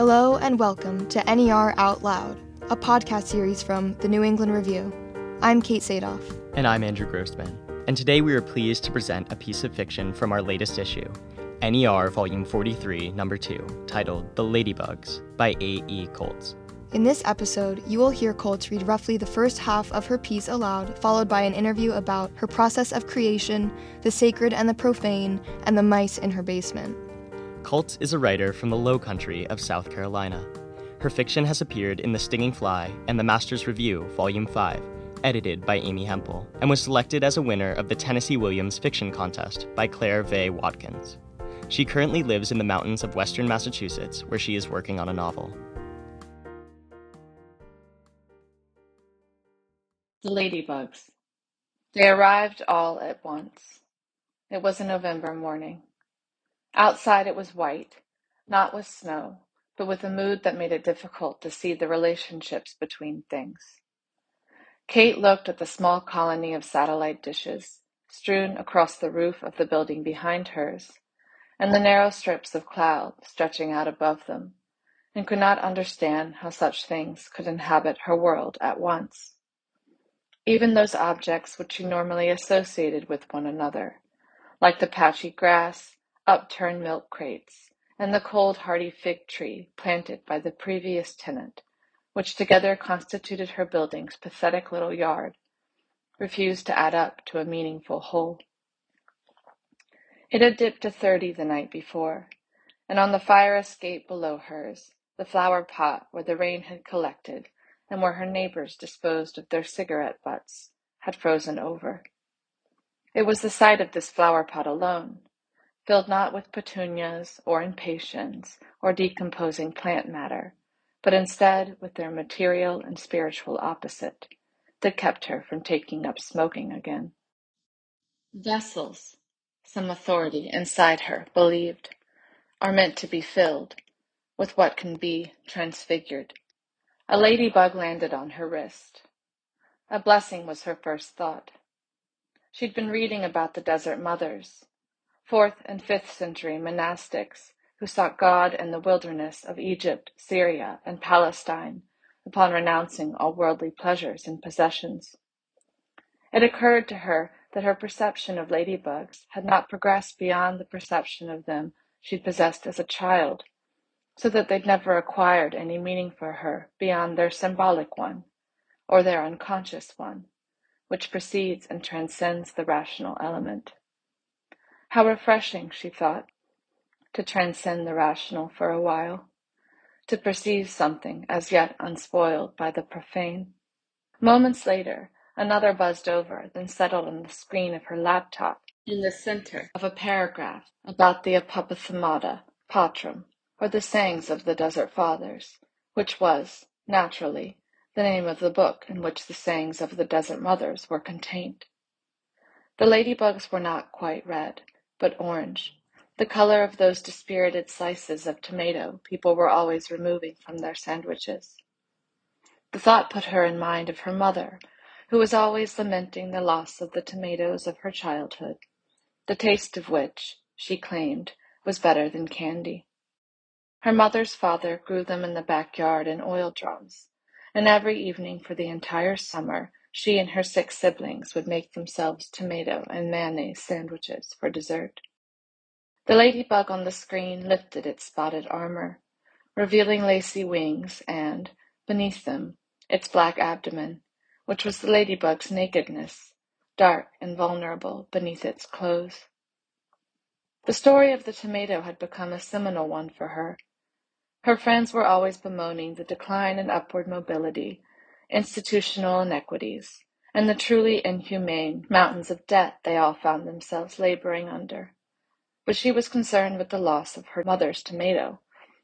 Hello and welcome to NER Out Loud, a podcast series from the New England Review. I'm Kate Sadoff. And I'm Andrew Grossman. And today we are pleased to present a piece of fiction from our latest issue, NER Volume 43, Number 2, titled The Ladybugs by A.E. Colts. In this episode, you will hear Colts read roughly the first half of her piece aloud, followed by an interview about her process of creation, the sacred and the profane, and the mice in her basement. Colts is a writer from the low country of South Carolina. Her fiction has appeared in The Stinging Fly and The Master's Review, Volume 5, edited by Amy Hempel, and was selected as a winner of the Tennessee Williams Fiction Contest by Claire Vaye Watkins. She currently lives in the mountains of western Massachusetts, where she is working on a novel. The Ladybugs. They arrived all at once. It was a November morning. Outside it was white, not with snow, but with a mood that made it difficult to see the relationships between things. Kate looked at the small colony of satellite dishes strewn across the roof of the building behind hers, and the narrow strips of cloud stretching out above them, and could not understand how such things could inhabit her world at once. Even those objects which she normally associated with one another, like the patchy grass upturned milk crates, and the cold hardy fig tree planted by the previous tenant, which together constituted her building's pathetic little yard, refused to add up to a meaningful whole. It had dipped to thirty the night before, and on the fire escape below hers, the flower pot where the rain had collected and where her neighbors disposed of their cigarette butts had frozen over. It was the sight of this flower pot alone filled not with petunias or impatiens or decomposing plant matter, but instead with their material and spiritual opposite, that kept her from taking up smoking again. Vessels, some authority inside her believed, are meant to be filled with what can be transfigured. A ladybug landed on her wrist. A blessing was her first thought. She'd been reading about the desert mothers, fourth and fifth century monastics who sought God in the wilderness of Egypt, Syria, and Palestine upon renouncing all worldly pleasures and possessions. It occurred to her that her perception of ladybugs had not progressed beyond the perception of them she'd possessed as a child, so that they'd never acquired any meaning for her beyond their symbolic one, or their unconscious one, which precedes and transcends the rational element. How refreshing, she thought, to transcend the rational for a while, to perceive something as yet unspoiled by the profane. Moments later, another buzzed over, then settled on the screen of her laptop in the center of a paragraph about the Apophthegmata Patrum, or the sayings of the Desert Fathers, which was, naturally, the name of the book in which the sayings of the Desert Mothers were contained. The ladybugs were not quite red but orange, the color of those dispirited slices of tomato people were always removing from their sandwiches. The thought put her in mind of her mother, who was always lamenting the loss of the tomatoes of her childhood, the taste of which, she claimed, was better than candy. Her mother's father grew them in the backyard in oil drums, and every evening for the entire summer she and her six siblings would make themselves tomato and mayonnaise sandwiches for dessert. The ladybug on the screen lifted its spotted armor, revealing lacy wings and, beneath them, its black abdomen, which was the ladybug's nakedness, dark and vulnerable beneath its clothes. The story of the tomato had become a seminal one for her. Her friends were always bemoaning the decline in upward mobility institutional inequities, and the truly inhumane mountains of debt they all found themselves laboring under. But she was concerned with the loss of her mother's tomato,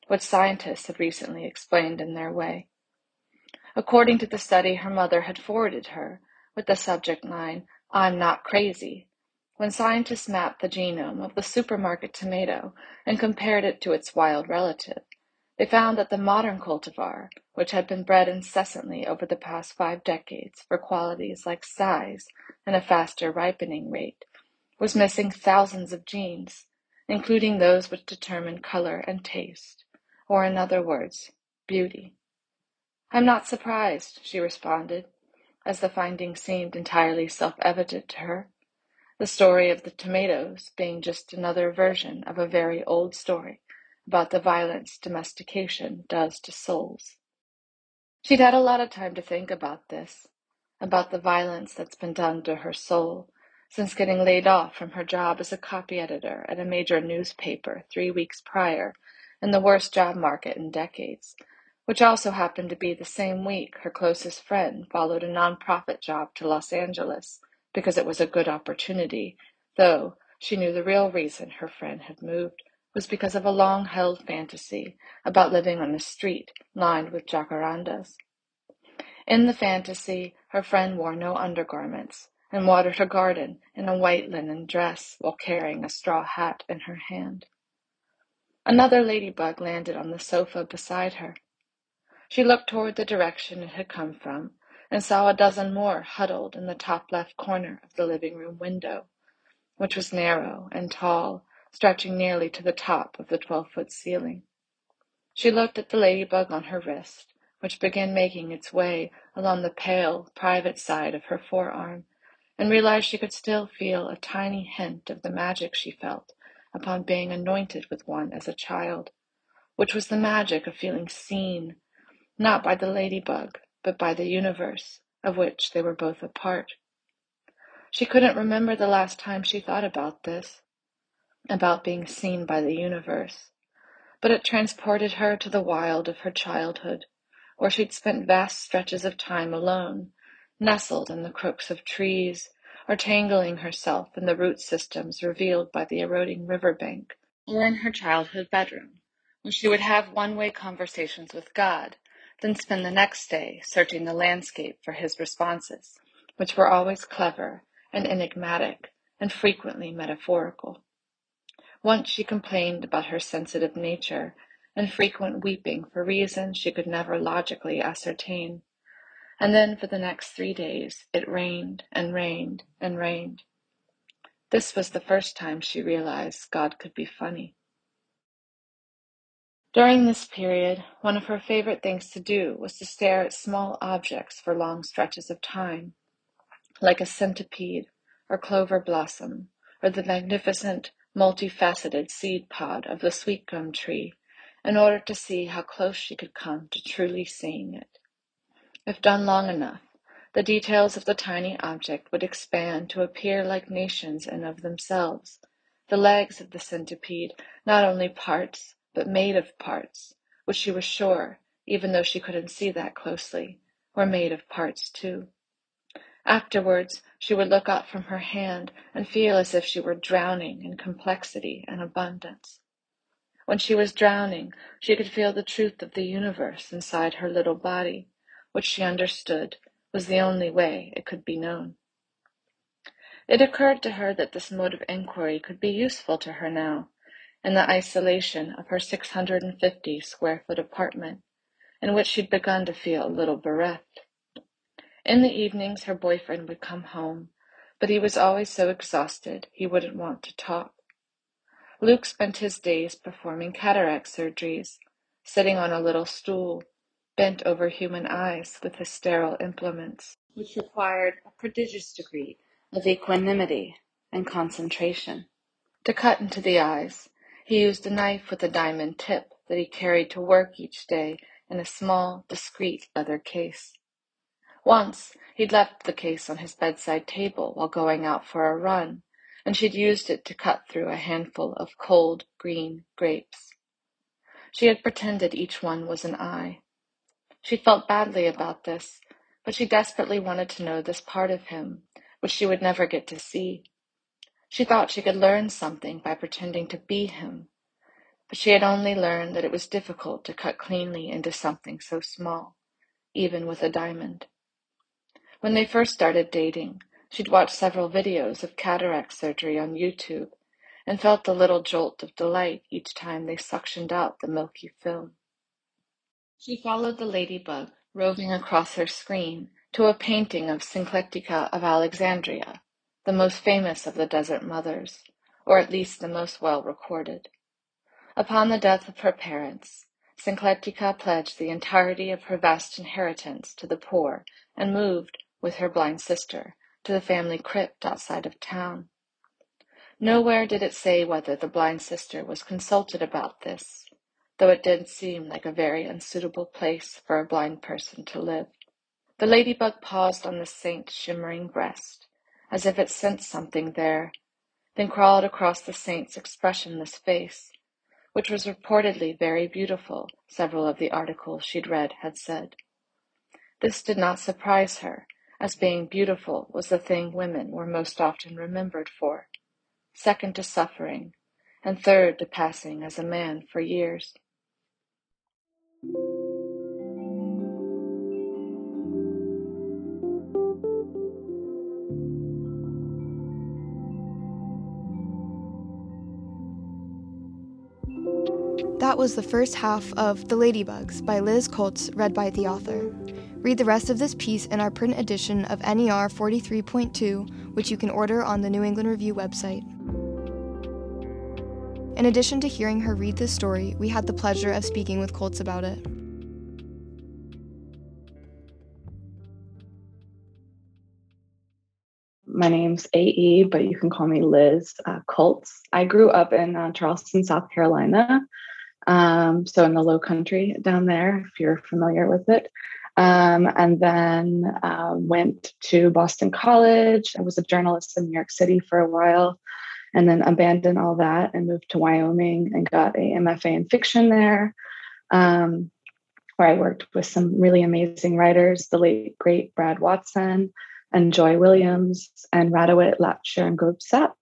which scientists had recently explained in their way. According to the study her mother had forwarded her, with the subject line, I'm not crazy, when scientists mapped the genome of the supermarket tomato and compared it to its wild relative, they found that the modern cultivar, which had been bred incessantly over the past five decades for qualities like size and a faster ripening rate, was missing thousands of genes, including those which determine color and taste, or in other words, beauty. I'm not surprised, she responded, as the finding seemed entirely self-evident to her. The story of the tomatoes being just another version of a very old story about the violence domestication does to souls. She'd had a lot of time to think about this, about the violence that's been done to her soul since getting laid off from her job as a copy editor at a major newspaper three weeks prior in the worst job market in decades, which also happened to be the same week her closest friend followed a nonprofit job to Los Angeles because it was a good opportunity, though she knew the real reason her friend had moved was because of a long-held fantasy about living on a street lined with jacarandas. In the fantasy, her friend wore no undergarments and watered her garden in a white linen dress while carrying a straw hat in her hand. Another ladybug landed on the sofa beside her. She looked toward the direction it had come from and saw a dozen more huddled in the top left corner of the living room window, which was narrow and tall stretching nearly to the top of the twelve-foot ceiling. She looked at the ladybug on her wrist, which began making its way along the pale, private side of her forearm, and realized she could still feel a tiny hint of the magic she felt upon being anointed with one as a child, which was the magic of feeling seen, not by the ladybug, but by the universe, of which they were both a part. She couldn't remember the last time she thought about this, about being seen by the universe, but it transported her to the wild of her childhood, where she'd spent vast stretches of time alone, nestled in the crooks of trees, or tangling herself in the root systems revealed by the eroding river bank, or in her childhood bedroom, where she would have one-way conversations with God, then spend the next day searching the landscape for his responses, which were always clever and enigmatic and frequently metaphorical. Once she complained about her sensitive nature and frequent weeping for reasons she could never logically ascertain. And then for the next three days it rained and rained and rained. This was the first time she realized God could be funny. During this period, one of her favorite things to do was to stare at small objects for long stretches of time, like a centipede or clover blossom, or the magnificent multifaceted seed pod of the sweet gum tree in order to see how close she could come to truly seeing it. If done long enough, the details of the tiny object would expand to appear like nations and of themselves, the legs of the centipede not only parts, but made of parts, which she was sure, even though she couldn't see that closely, were made of parts too. Afterwards, she would look up from her hand and feel as if she were drowning in complexity and abundance. When she was drowning, she could feel the truth of the universe inside her little body, which she understood was the only way it could be known. It occurred to her that this mode of inquiry could be useful to her now, in the isolation of her 650 square foot apartment, in which she'd begun to feel a little bereft. In the evenings her boyfriend would come home, but he was always so exhausted he wouldn't want to talk. Luke spent his days performing cataract surgeries, sitting on a little stool, bent over human eyes with his sterile implements, which required a prodigious degree of equanimity and concentration. To cut into the eyes, he used a knife with a diamond tip that he carried to work each day in a small, discreet leather case. Once he'd left the case on his bedside table while going out for a run, and she'd used it to cut through a handful of cold green grapes. She had pretended each one was an eye. She felt badly about this, but she desperately wanted to know this part of him, which she would never get to see. She thought she could learn something by pretending to be him, but she had only learned that it was difficult to cut cleanly into something so small, even with a diamond. When they first started dating, she'd watched several videos of cataract surgery on YouTube and felt a little jolt of delight each time they suctioned out the milky film. She followed the ladybug, roving across her screen, to a painting of Syncletica of Alexandria, the most famous of the Desert Mothers, or at least the most well recorded. Upon the death of her parents, Syncletica pledged the entirety of her vast inheritance to the poor and moved, with her blind sister, to the family crypt outside of town. Nowhere did it say whether the blind sister was consulted about this, though it did seem like a very unsuitable place for a blind person to live. The ladybug paused on the saint's shimmering breast, as if it sensed something there, then crawled across the saint's expressionless face which was reportedly very beautiful, several of the articles she'd read had said. This did not surprise her, as being beautiful was the thing women were most often remembered for, second to suffering, and third to passing as a man for years. That was the first half of The Ladybugs by Liz Colts, read by the author. Read the rest of this piece in our print edition of NER 43.2, which you can order on the New England Review website. In addition to hearing her read this story, we had the pleasure of speaking with Colts about it. My name's AE, but you can call me Liz uh, Colts. I grew up in uh, Charleston, South Carolina. Um, so in the low country down there, if you're familiar with it. Um, and then uh, went to Boston College. I was a journalist in New York City for a while, and then abandoned all that and moved to Wyoming and got a MFA in fiction there, um, where I worked with some really amazing writers, the late great Brad Watson and Joy Williams and Rattawut Lapcharoensap.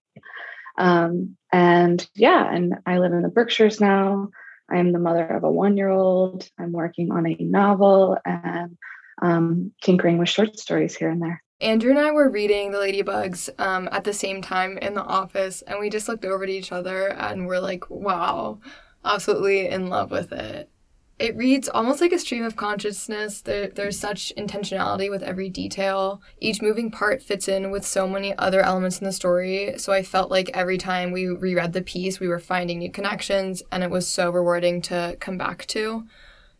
Um, and yeah, and I live in the Berkshires now. I am the mother of a one year old. I'm working on a novel and um, tinkering with short stories here and there. Andrew and I were reading The Ladybugs um, at the same time in the office, and we just looked over at each other and we're like, wow, absolutely in love with it it reads almost like a stream of consciousness. There, there's such intentionality with every detail. Each moving part fits in with so many other elements in the story. So I felt like every time we reread the piece, we were finding new connections, and it was so rewarding to come back to.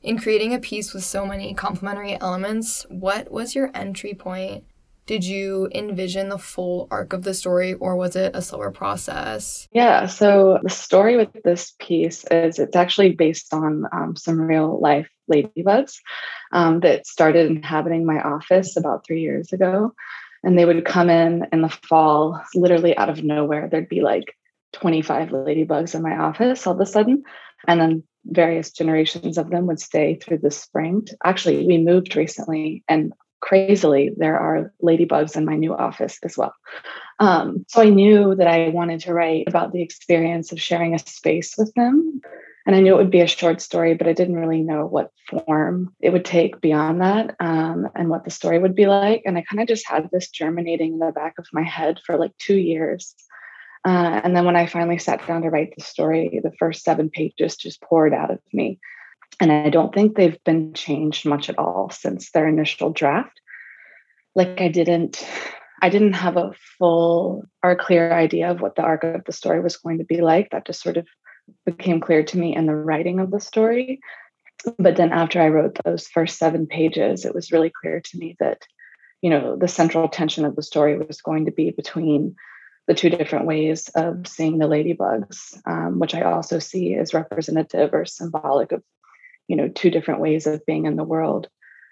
In creating a piece with so many complementary elements, what was your entry point did you envision the full arc of the story or was it a slower process? Yeah, so the story with this piece is it's actually based on um, some real life ladybugs um, that started inhabiting my office about three years ago. And they would come in in the fall, literally out of nowhere. There'd be like 25 ladybugs in my office all of a sudden. And then various generations of them would stay through the spring. Actually, we moved recently, and crazily, there are ladybugs in my new office as well. Um, so I knew that I wanted to write about the experience of sharing a space with them. And I knew it would be a short story, but I didn't really know what form it would take beyond that um, and what the story would be like. And I kind of just had this germinating in the back of my head for like two years. Uh, and then when I finally sat down to write the story, the first seven pages just poured out of me. And I don't think they've been changed much at all since their initial draft. Like I didn't I didn't have a full or clear idea of what the arc of the story was going to be like. That just sort of became clear to me in the writing of the story. But then after I wrote those first seven pages, it was really clear to me that, you know, the central tension of the story was going to be between the two different ways of seeing the ladybugs, um, which I also see as representative or symbolic of you know two different ways of being in the world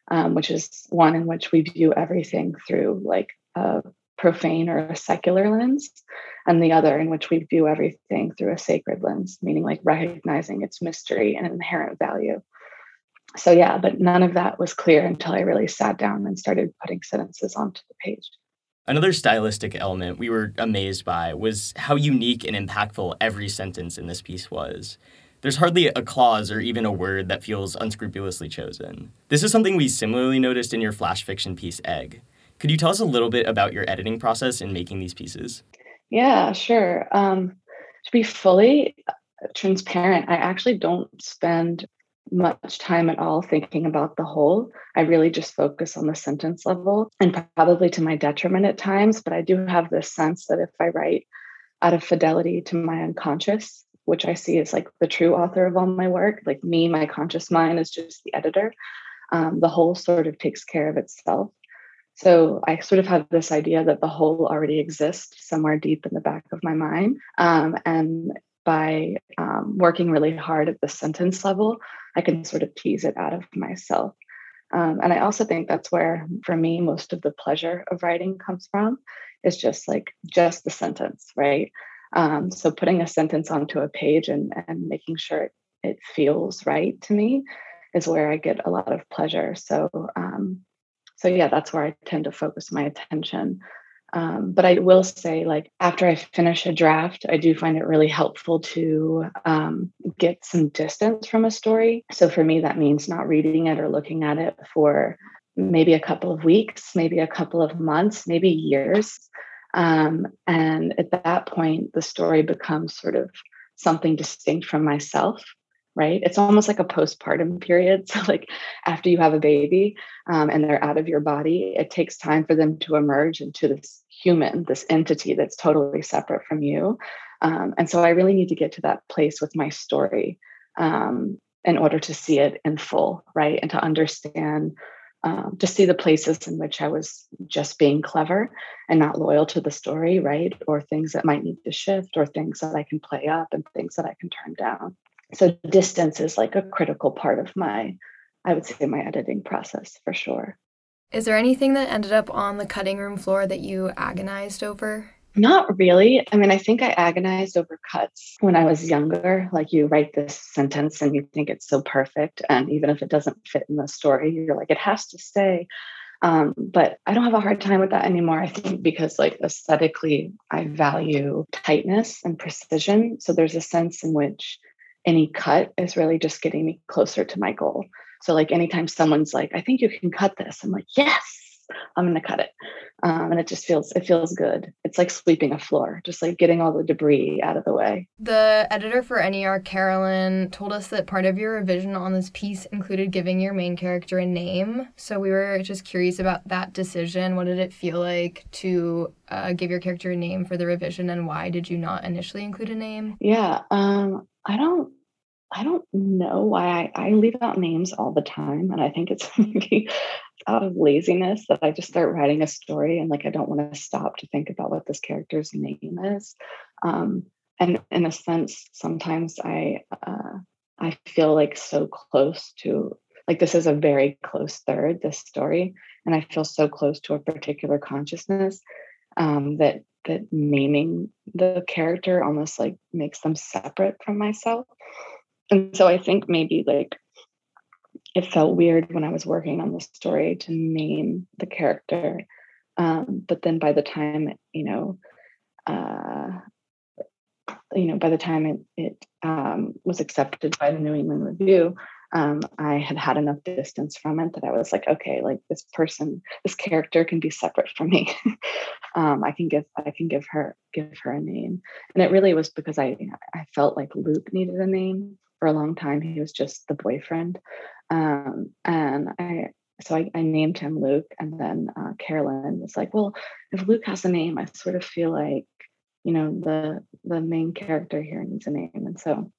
um, which is one in which we view everything through like a profane or a secular lens and the other in which we view everything through a sacred lens meaning like recognizing its mystery and inherent value so yeah but none of that was clear until i really sat down and started putting sentences onto the page Another stylistic element we were amazed by was how unique and impactful every sentence in this piece was. There's hardly a clause or even a word that feels unscrupulously chosen. This is something we similarly noticed in your flash fiction piece, Egg. Could you tell us a little bit about your editing process in making these pieces? Yeah, sure. Um, to be fully transparent, I actually don't spend much time at all thinking about the whole. I really just focus on the sentence level and probably to my detriment at times, but I do have this sense that if I write out of fidelity to my unconscious, which I see as like the true author of all my work. Like me, my conscious mind is just the editor. Um, the whole sort of takes care of itself. So I sort of have this idea that the whole already exists somewhere deep in the back of my mind. Um, and by um, working really hard at the sentence level, I can sort of tease it out of myself. Um, and I also think that's where, for me, most of the pleasure of writing comes from is just like just the sentence, right? Um, so putting a sentence onto a page and, and making sure it, feels right to me is where I get a lot of pleasure. So, um, so yeah, that's where I tend to focus my attention. Um, but I will say, like, after I finish a draft, I do find it really helpful to um, get some distance from a story. So for me, that means not reading it or looking at it for maybe a couple of weeks, maybe a couple of months, maybe years. Um, and at that point, the story becomes sort of something distinct from myself right? It's almost like a postpartum period. So, like after you have a baby um, and they're out of your body, it takes time for them to emerge into this human, this entity that's totally separate from you. Um, and so, I really need to get to that place with my story um, in order to see it in full, right? And to understand. Um, to see the places in which I was just being clever and not loyal to the story, right? Or things that might need to shift, or things that I can play up and things that I can turn down. So distance is like a critical part of my i would say my editing process for sure. Is there anything that ended up on the cutting room floor that you agonized over not really. I mean, I think I agonized over cuts when I was younger. Like, you write this sentence and you think it's so perfect. And even if it doesn't fit in the story, you're like, it has to stay. Um, but I don't have a hard time with that anymore. I think because, like, aesthetically, I value tightness and precision. So there's a sense in which any cut is really just getting me closer to my goal. So like anytime someone's like, I think you can cut this, I'm like, yes, I'm gonna cut it. Um, and it just feels it feels good. It's like sweeping a floor, just like getting all the debris out of the way. The editor for NER, Carolyn, told us that part of your revision on this piece included giving your main character a name. So we were just curious about that decision. What did it feel like to uh, give your character a name for the revision, and why did you not initially include a name? Yeah, um, I don't I don't know why I, I leave out names all the time. And I think it's out of laziness that I just start writing a story and like I don't want to stop to think about what this character's name is. Um, and in a sense, sometimes I uh, I feel like so close to like this is a very close third, this story, and I feel so close to a particular consciousness um, that that naming the character almost like makes them separate from myself and so I think maybe like it felt weird when I was working on the story to name the character. Um, but then by the time, you know, uh, you know, by the time it, it um, was accepted by the New England Review, um, I had had enough distance from it that I was like, okay, like this person, this character can be separate from me. um, I can give, I can give her, give her a name. And it really was because I, I felt like Luke needed a name for a long time he was just the boyfriend um, and i so I, I, named him luke and then uh, carolyn was like well if luke has a name i sort of feel like you know the the main character here needs a name. And so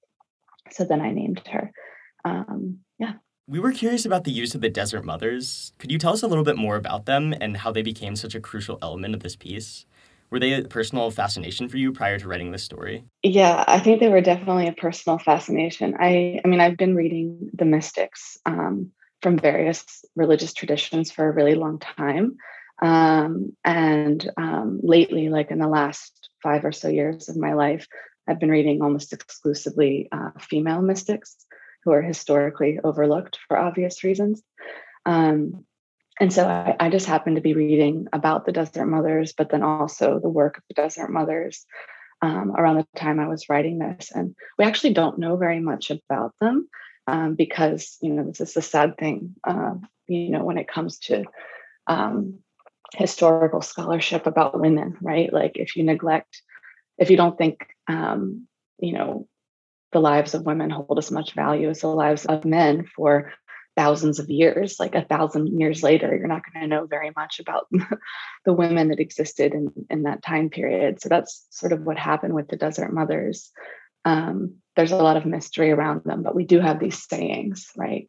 so then i named her. Um, yeah. We were curious about the use of the desert mothers. Could you tell us a little bit more about them and how they became such a crucial element of this piece were they a personal fascination for you prior to writing this story? Yeah, I think they were definitely a personal fascination. I, I mean, I've been reading the mystics um, from various religious traditions for a really long time. Um, and um, lately, like in the last five or so years of my life, I've been reading almost exclusively uh, female mystics who are historically overlooked for obvious reasons. Um, and so I, I, just happened to be reading about the Desert Mothers, but then also the work of the Desert Mothers um, around the time I was writing this. And we actually don't know very much about them um, because, you know, this is the sad thing, uh, you know, when it comes to um, historical scholarship about women, right? Like if you neglect, if you don't think, um, you know, the lives of women hold as much value as the lives of men for thousands of years like a thousand years later you're not going to know very much about the women that existed in, in that time period so that's sort of what happened with the desert mothers um, there's a lot of mystery around them, but we do have these sayings, right?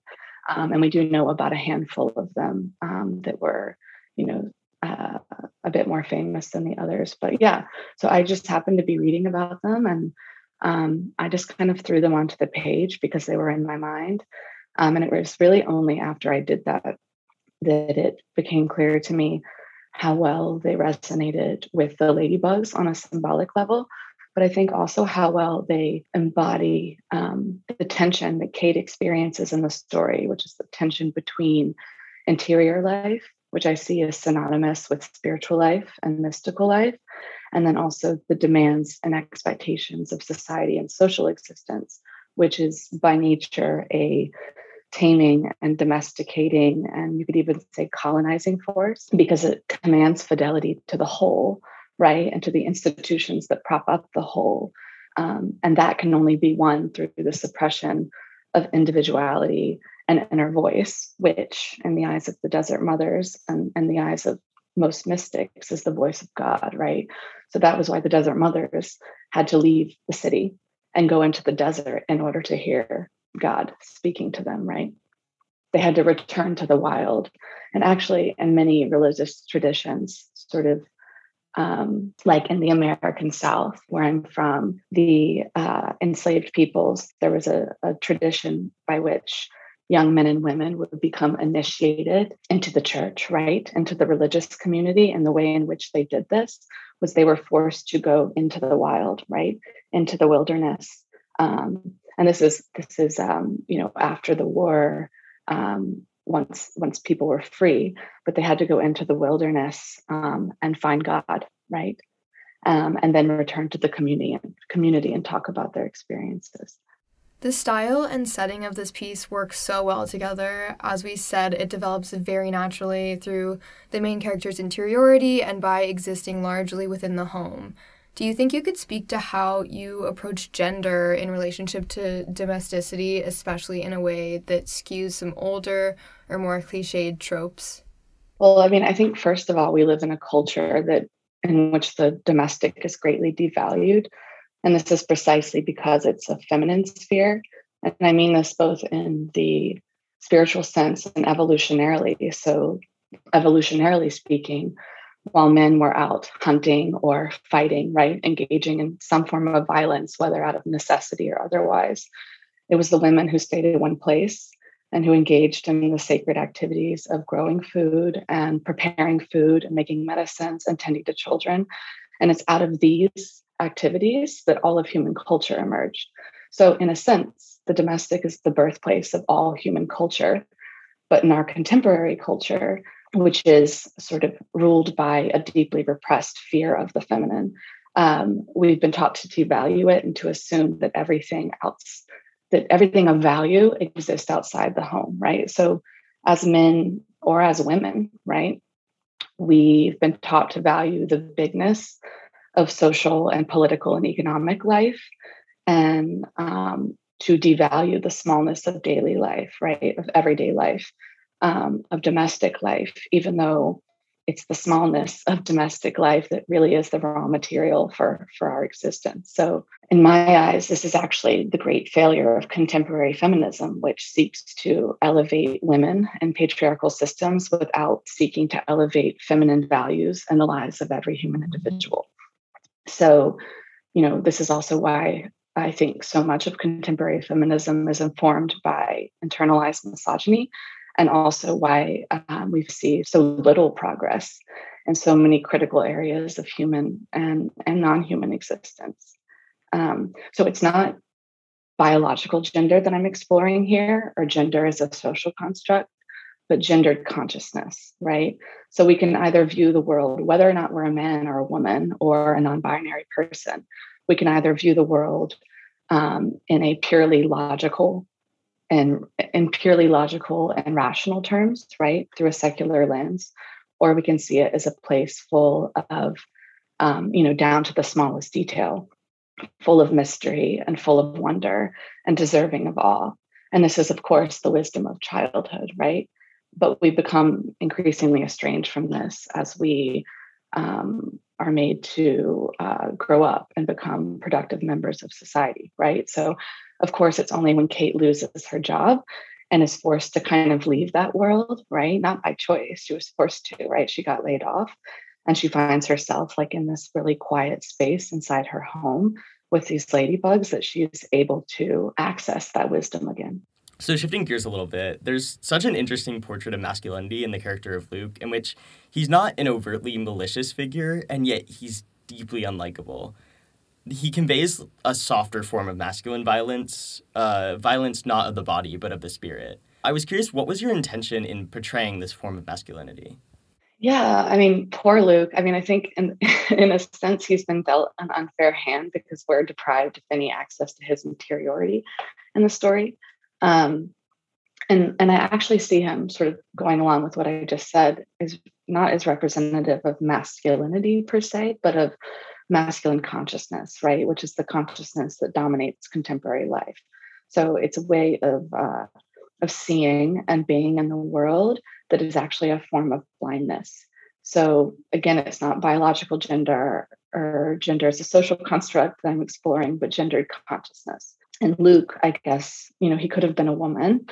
Um, and we do know about a handful of them um, that were, you know, uh, a bit more famous than the others. But yeah, so I just happened to be reading about them and um, I just kind of threw them onto the page because they were in my mind. Um, and it was really only after I did that that it became clear to me how well they resonated with the ladybugs on a symbolic level, but I think also how well they embody um, the tension that Kate experiences in the story, which is the tension between interior life, which I see as synonymous with spiritual life and mystical life, and then also the demands and expectations of society and social existence, which is by nature a taming and domesticating, and you could even say colonizing force, because it commands fidelity to the whole, right? And to the institutions that prop up the whole. Um, and that can only be won through the suppression of individuality and inner voice, which, in the eyes of the desert mothers and, and the eyes of most mystics, is the voice of God, right? So that was why the desert mothers had to leave the city and go into the desert in order to hear God speaking to them, right? They had to return to the wild. And actually, in many religious traditions, sort of um, like in the American South, where I'm from, the uh, enslaved peoples, there was a, a tradition by which young men and women would become initiated into the church, right? Into the religious community. And the way in which they did this was they were forced to go into the wild, right? Into the wilderness. Um, and this is this is um, you know after the war um, once once people were free but they had to go into the wilderness um, and find god right um, and then return to the community and community and talk about their experiences the style and setting of this piece work so well together. As we said, it develops very naturally through the main character's interiority and by existing largely within the home. Do you think you could speak to how you approach gender in relationship to domesticity, especially in a way that skews some older or more cliched tropes? Well, I mean, I think first of all, we live in a culture that in which the domestic is greatly devalued. And this is precisely because it's a feminine sphere. And I mean this both in the spiritual sense and evolutionarily. So, evolutionarily speaking, while men were out hunting or fighting, right? Engaging in some form of violence, whether out of necessity or otherwise. It was the women who stayed in one place and who engaged in the sacred activities of growing food and preparing food and making medicines and tending to children. And it's out of these activities that all of human culture emerged. So, in a sense, the domestic is the birthplace of all human culture. But in our contemporary culture, which is sort of ruled by a deeply repressed fear of the feminine. Um, we've been taught to devalue it and to assume that everything else, that everything of value exists outside the home, right? So, as men or as women, right, we've been taught to value the bigness of social and political and economic life and um, to devalue the smallness of daily life, right, of everyday life um, of domestic life, even though it's the smallness of domestic life that really is the raw material for, for our existence. So, in my eyes, this is actually the great failure of contemporary feminism, which seeks to elevate women in patriarchal systems without seeking to elevate feminine values and the lives of every human individual. So, you know, this is also why I think so much of contemporary feminism is informed by internalized misogyny and also why um, we've seen so little progress in so many critical areas of human and, and non-human existence. Um, so it's not biological gender that I'm exploring here, or gender as a social construct, but gendered consciousness, right? So we can either view the world, whether or not we're a man or a woman or a non binary person, we can either view the world um, in a purely logical and in purely logical and rational terms, right, through a secular lens, or we can see it as a place full of, um, you know, down to the smallest detail, full of mystery and full of wonder and deserving of awe. And this is, of course, the wisdom of childhood, right? But we become increasingly estranged from this as we um, are made to uh, grow up and become productive members of society, right? So, of course, it's only when Kate loses her job and is forced to kind of leave that world, right? Not by choice. She was forced to, right? She got laid off and she finds herself like in this really quiet space inside her home with these ladybugs that she is able to access that wisdom again. So, shifting gears a little bit, there's such an interesting portrait of masculinity in the character of Luke, in which he's not an overtly malicious figure, and yet he's deeply unlikable. He conveys a softer form of masculine violence, uh, violence not of the body, but of the spirit. I was curious, what was your intention in portraying this form of masculinity? Yeah, I mean, poor Luke. I mean, I think in in a sense he's been dealt an unfair hand because we're deprived of any access to his interiority in the story. Um, and and I actually see him sort of going along with what I just said is not as representative of masculinity per se, but of masculine consciousness, right? Which is the consciousness that dominates contemporary life. So it's a way of uh, of seeing and being in the world that is actually a form of blindness. So again, it's not biological gender or gender is a social construct that I'm exploring, but gendered consciousness and Luke, I guess, you know, he could have been a woman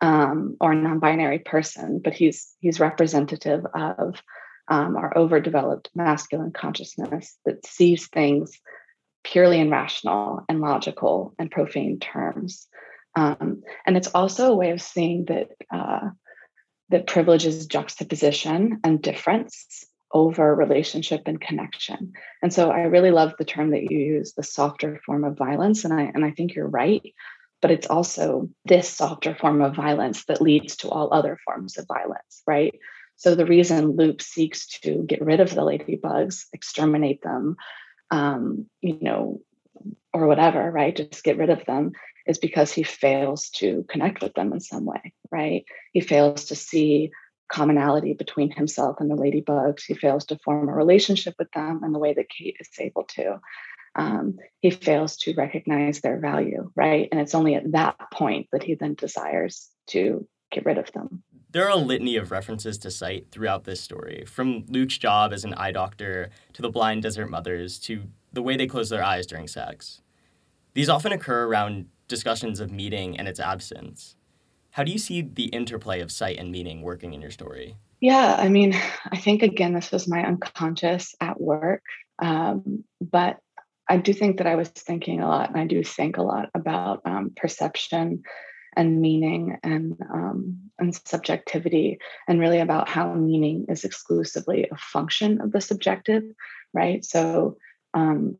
um, or a non-binary person, but he's he's representative of um, our overdeveloped masculine consciousness that sees things purely in rational and logical and profane terms. Um, and it's also a way of seeing that uh, that privilege is juxtaposition and difference over relationship and connection. And so I really love the term that you use, the softer form of violence. And I and I think you're right. But it's also this softer form of violence that leads to all other forms of violence, right? So the reason Luke seeks to get rid of the ladybugs, exterminate them, um, you know, or whatever, right? Just get rid of them is because he fails to connect with them in some way, right? He fails to see commonality between himself and the ladybugs. He fails to form a relationship with them in the way that Kate is able to. Um, he fails to recognize their value, right? And it's only at that point that he then desires to get rid of them. There are a litany of references to sight throughout this story, from Luke's job as an eye doctor to the blind desert mothers to the way they close their eyes during sex. These often occur around discussions of meeting and its absence. How do you see the interplay of sight and meaning working in your story? Yeah, I mean, I think again, this was my unconscious at work. Um, but I do think that I was thinking a lot, and I do think a lot about um, perception and meaning and um, and subjectivity, and really about how meaning is exclusively a function of the subjective, right? So um,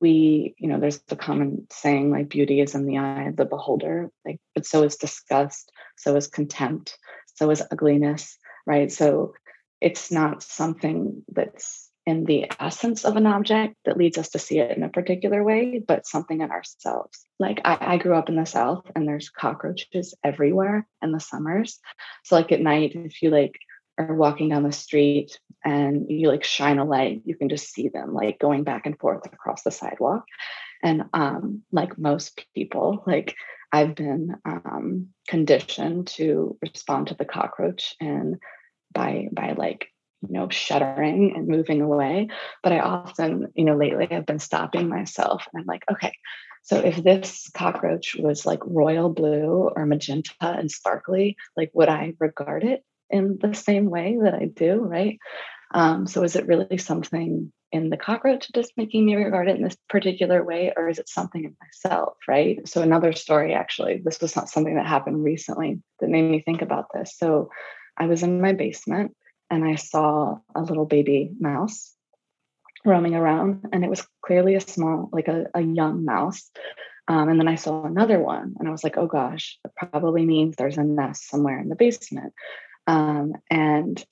we you know there's the common saying like beauty is in the eye of the beholder like but so is disgust so is contempt so is ugliness right? So it's not something that's in the essence of an object that leads us to see it in a particular way but something in ourselves. Like I, I grew up in the south and there's cockroaches everywhere in the summers. So like at night if you like are walking down the street and you like shine a light, you can just see them like going back and forth across the sidewalk. And um, like most people, like I've been um, conditioned to respond to the cockroach and by by like you know shuddering and moving away. But I often, you know, lately I've been stopping myself and I'm like, okay, so if this cockroach was like royal blue or magenta and sparkly, like would I regard it in the same way that I do, right? Um, so is it really something in the cockroach just making me regard it in this particular way, or is it something in myself, right? So another story, actually, this was not something that happened recently that made me think about this. So I was in my basement and I saw a little baby mouse roaming around, and it was clearly a small, like a, a young mouse. Um, and then I saw another one, and I was like, oh gosh, it probably means there's a nest somewhere in the basement. Um, and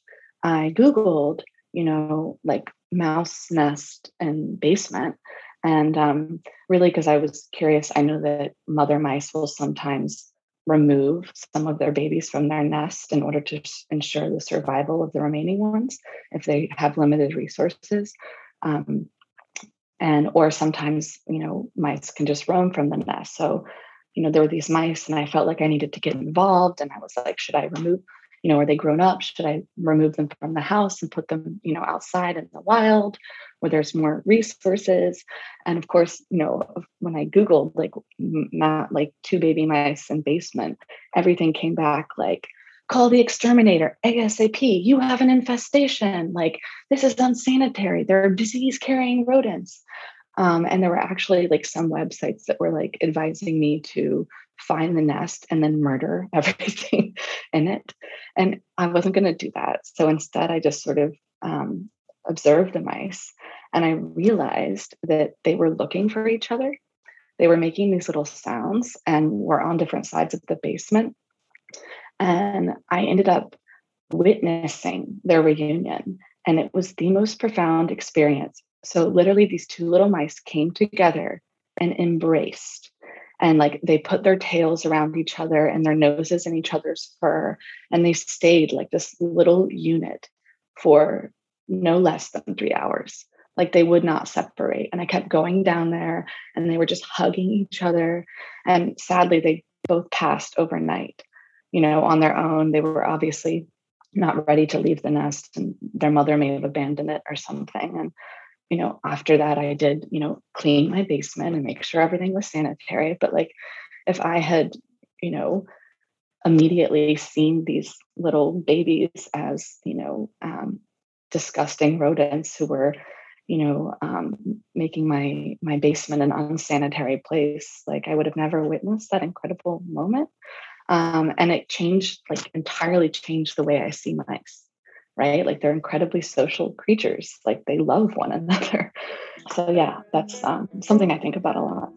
I Googled, you know, like mouse nest and basement. And um, really, because I was curious, I know that mother mice will sometimes remove some of their babies from their nest in order to ensure the survival of the remaining ones if they have limited resources. Um, and or sometimes, you know, mice can just roam from the nest. So, you know, there were these mice, and I felt like I needed to get involved. And I was like, should I remove? You know, are they grown up? Should I remove them from the house and put them, you know, outside in the wild where there's more resources? And of course, you know, when I Googled like not like two baby mice in basement, everything came back like, call the exterminator ASAP. You have an infestation. Like, this is unsanitary. There are disease carrying rodents. Um, and there were actually like some websites that were like advising me to find the nest and then murder everything in it. And I wasn't going to do that. So instead, I just sort of um, observed the mice and I realized that they were looking for each other. They were making these little sounds and were on different sides of the basement. And I ended up witnessing their reunion. And it was the most profound experience. So, literally, these two little mice came together and embraced and like they put their tails around each other and their noses in each other's fur and they stayed like this little unit for no less than three hours. Like they would not separate and i kept going down there and they were just hugging each other and sadly they both passed overnight you know on their own. They were obviously not ready to leave the nest and their mother may have abandoned it or something and you know, after that, I did, you know, clean my basement and make sure everything was sanitary. But like, if I had, you know, immediately seen these little babies as, you know, um, disgusting rodents who were, you know, um, making my my basement an unsanitary place, like I would have never witnessed that incredible moment. Um, and it changed, like, entirely changed the way I see mice right? Like they're incredibly social creatures. Like they love one another. So yeah, that's um, something I think about a lot.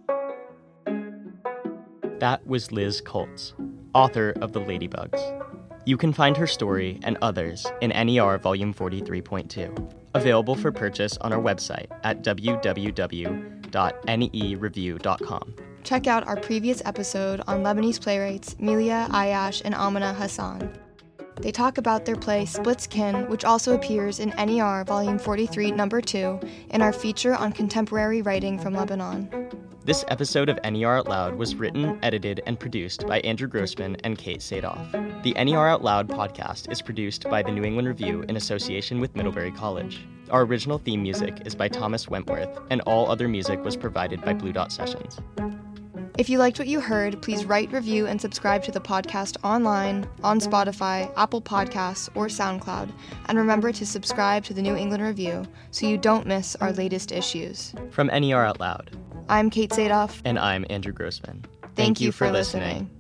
That was Liz Koltz, author of The Ladybugs. You can find her story and others in NER Volume 43.2, available for purchase on our website at www.nereview.com. Check out our previous episode on Lebanese playwrights Melia Ayash and Amina Hassan. They talk about their play Splitskin, which also appears in NER Volume 43, Number 2, in our feature on contemporary writing from Lebanon. This episode of NER Out Loud was written, edited, and produced by Andrew Grossman and Kate Sadoff. The NER Out Loud podcast is produced by the New England Review in association with Middlebury College. Our original theme music is by Thomas Wentworth, and all other music was provided by Blue Dot Sessions. If you liked what you heard, please write, review, and subscribe to the podcast online, on Spotify, Apple Podcasts, or SoundCloud. And remember to subscribe to the New England Review so you don't miss our latest issues. From NER Out Loud, I'm Kate Sadoff. And I'm Andrew Grossman. Thank, Thank you, you, for, for listening. listening.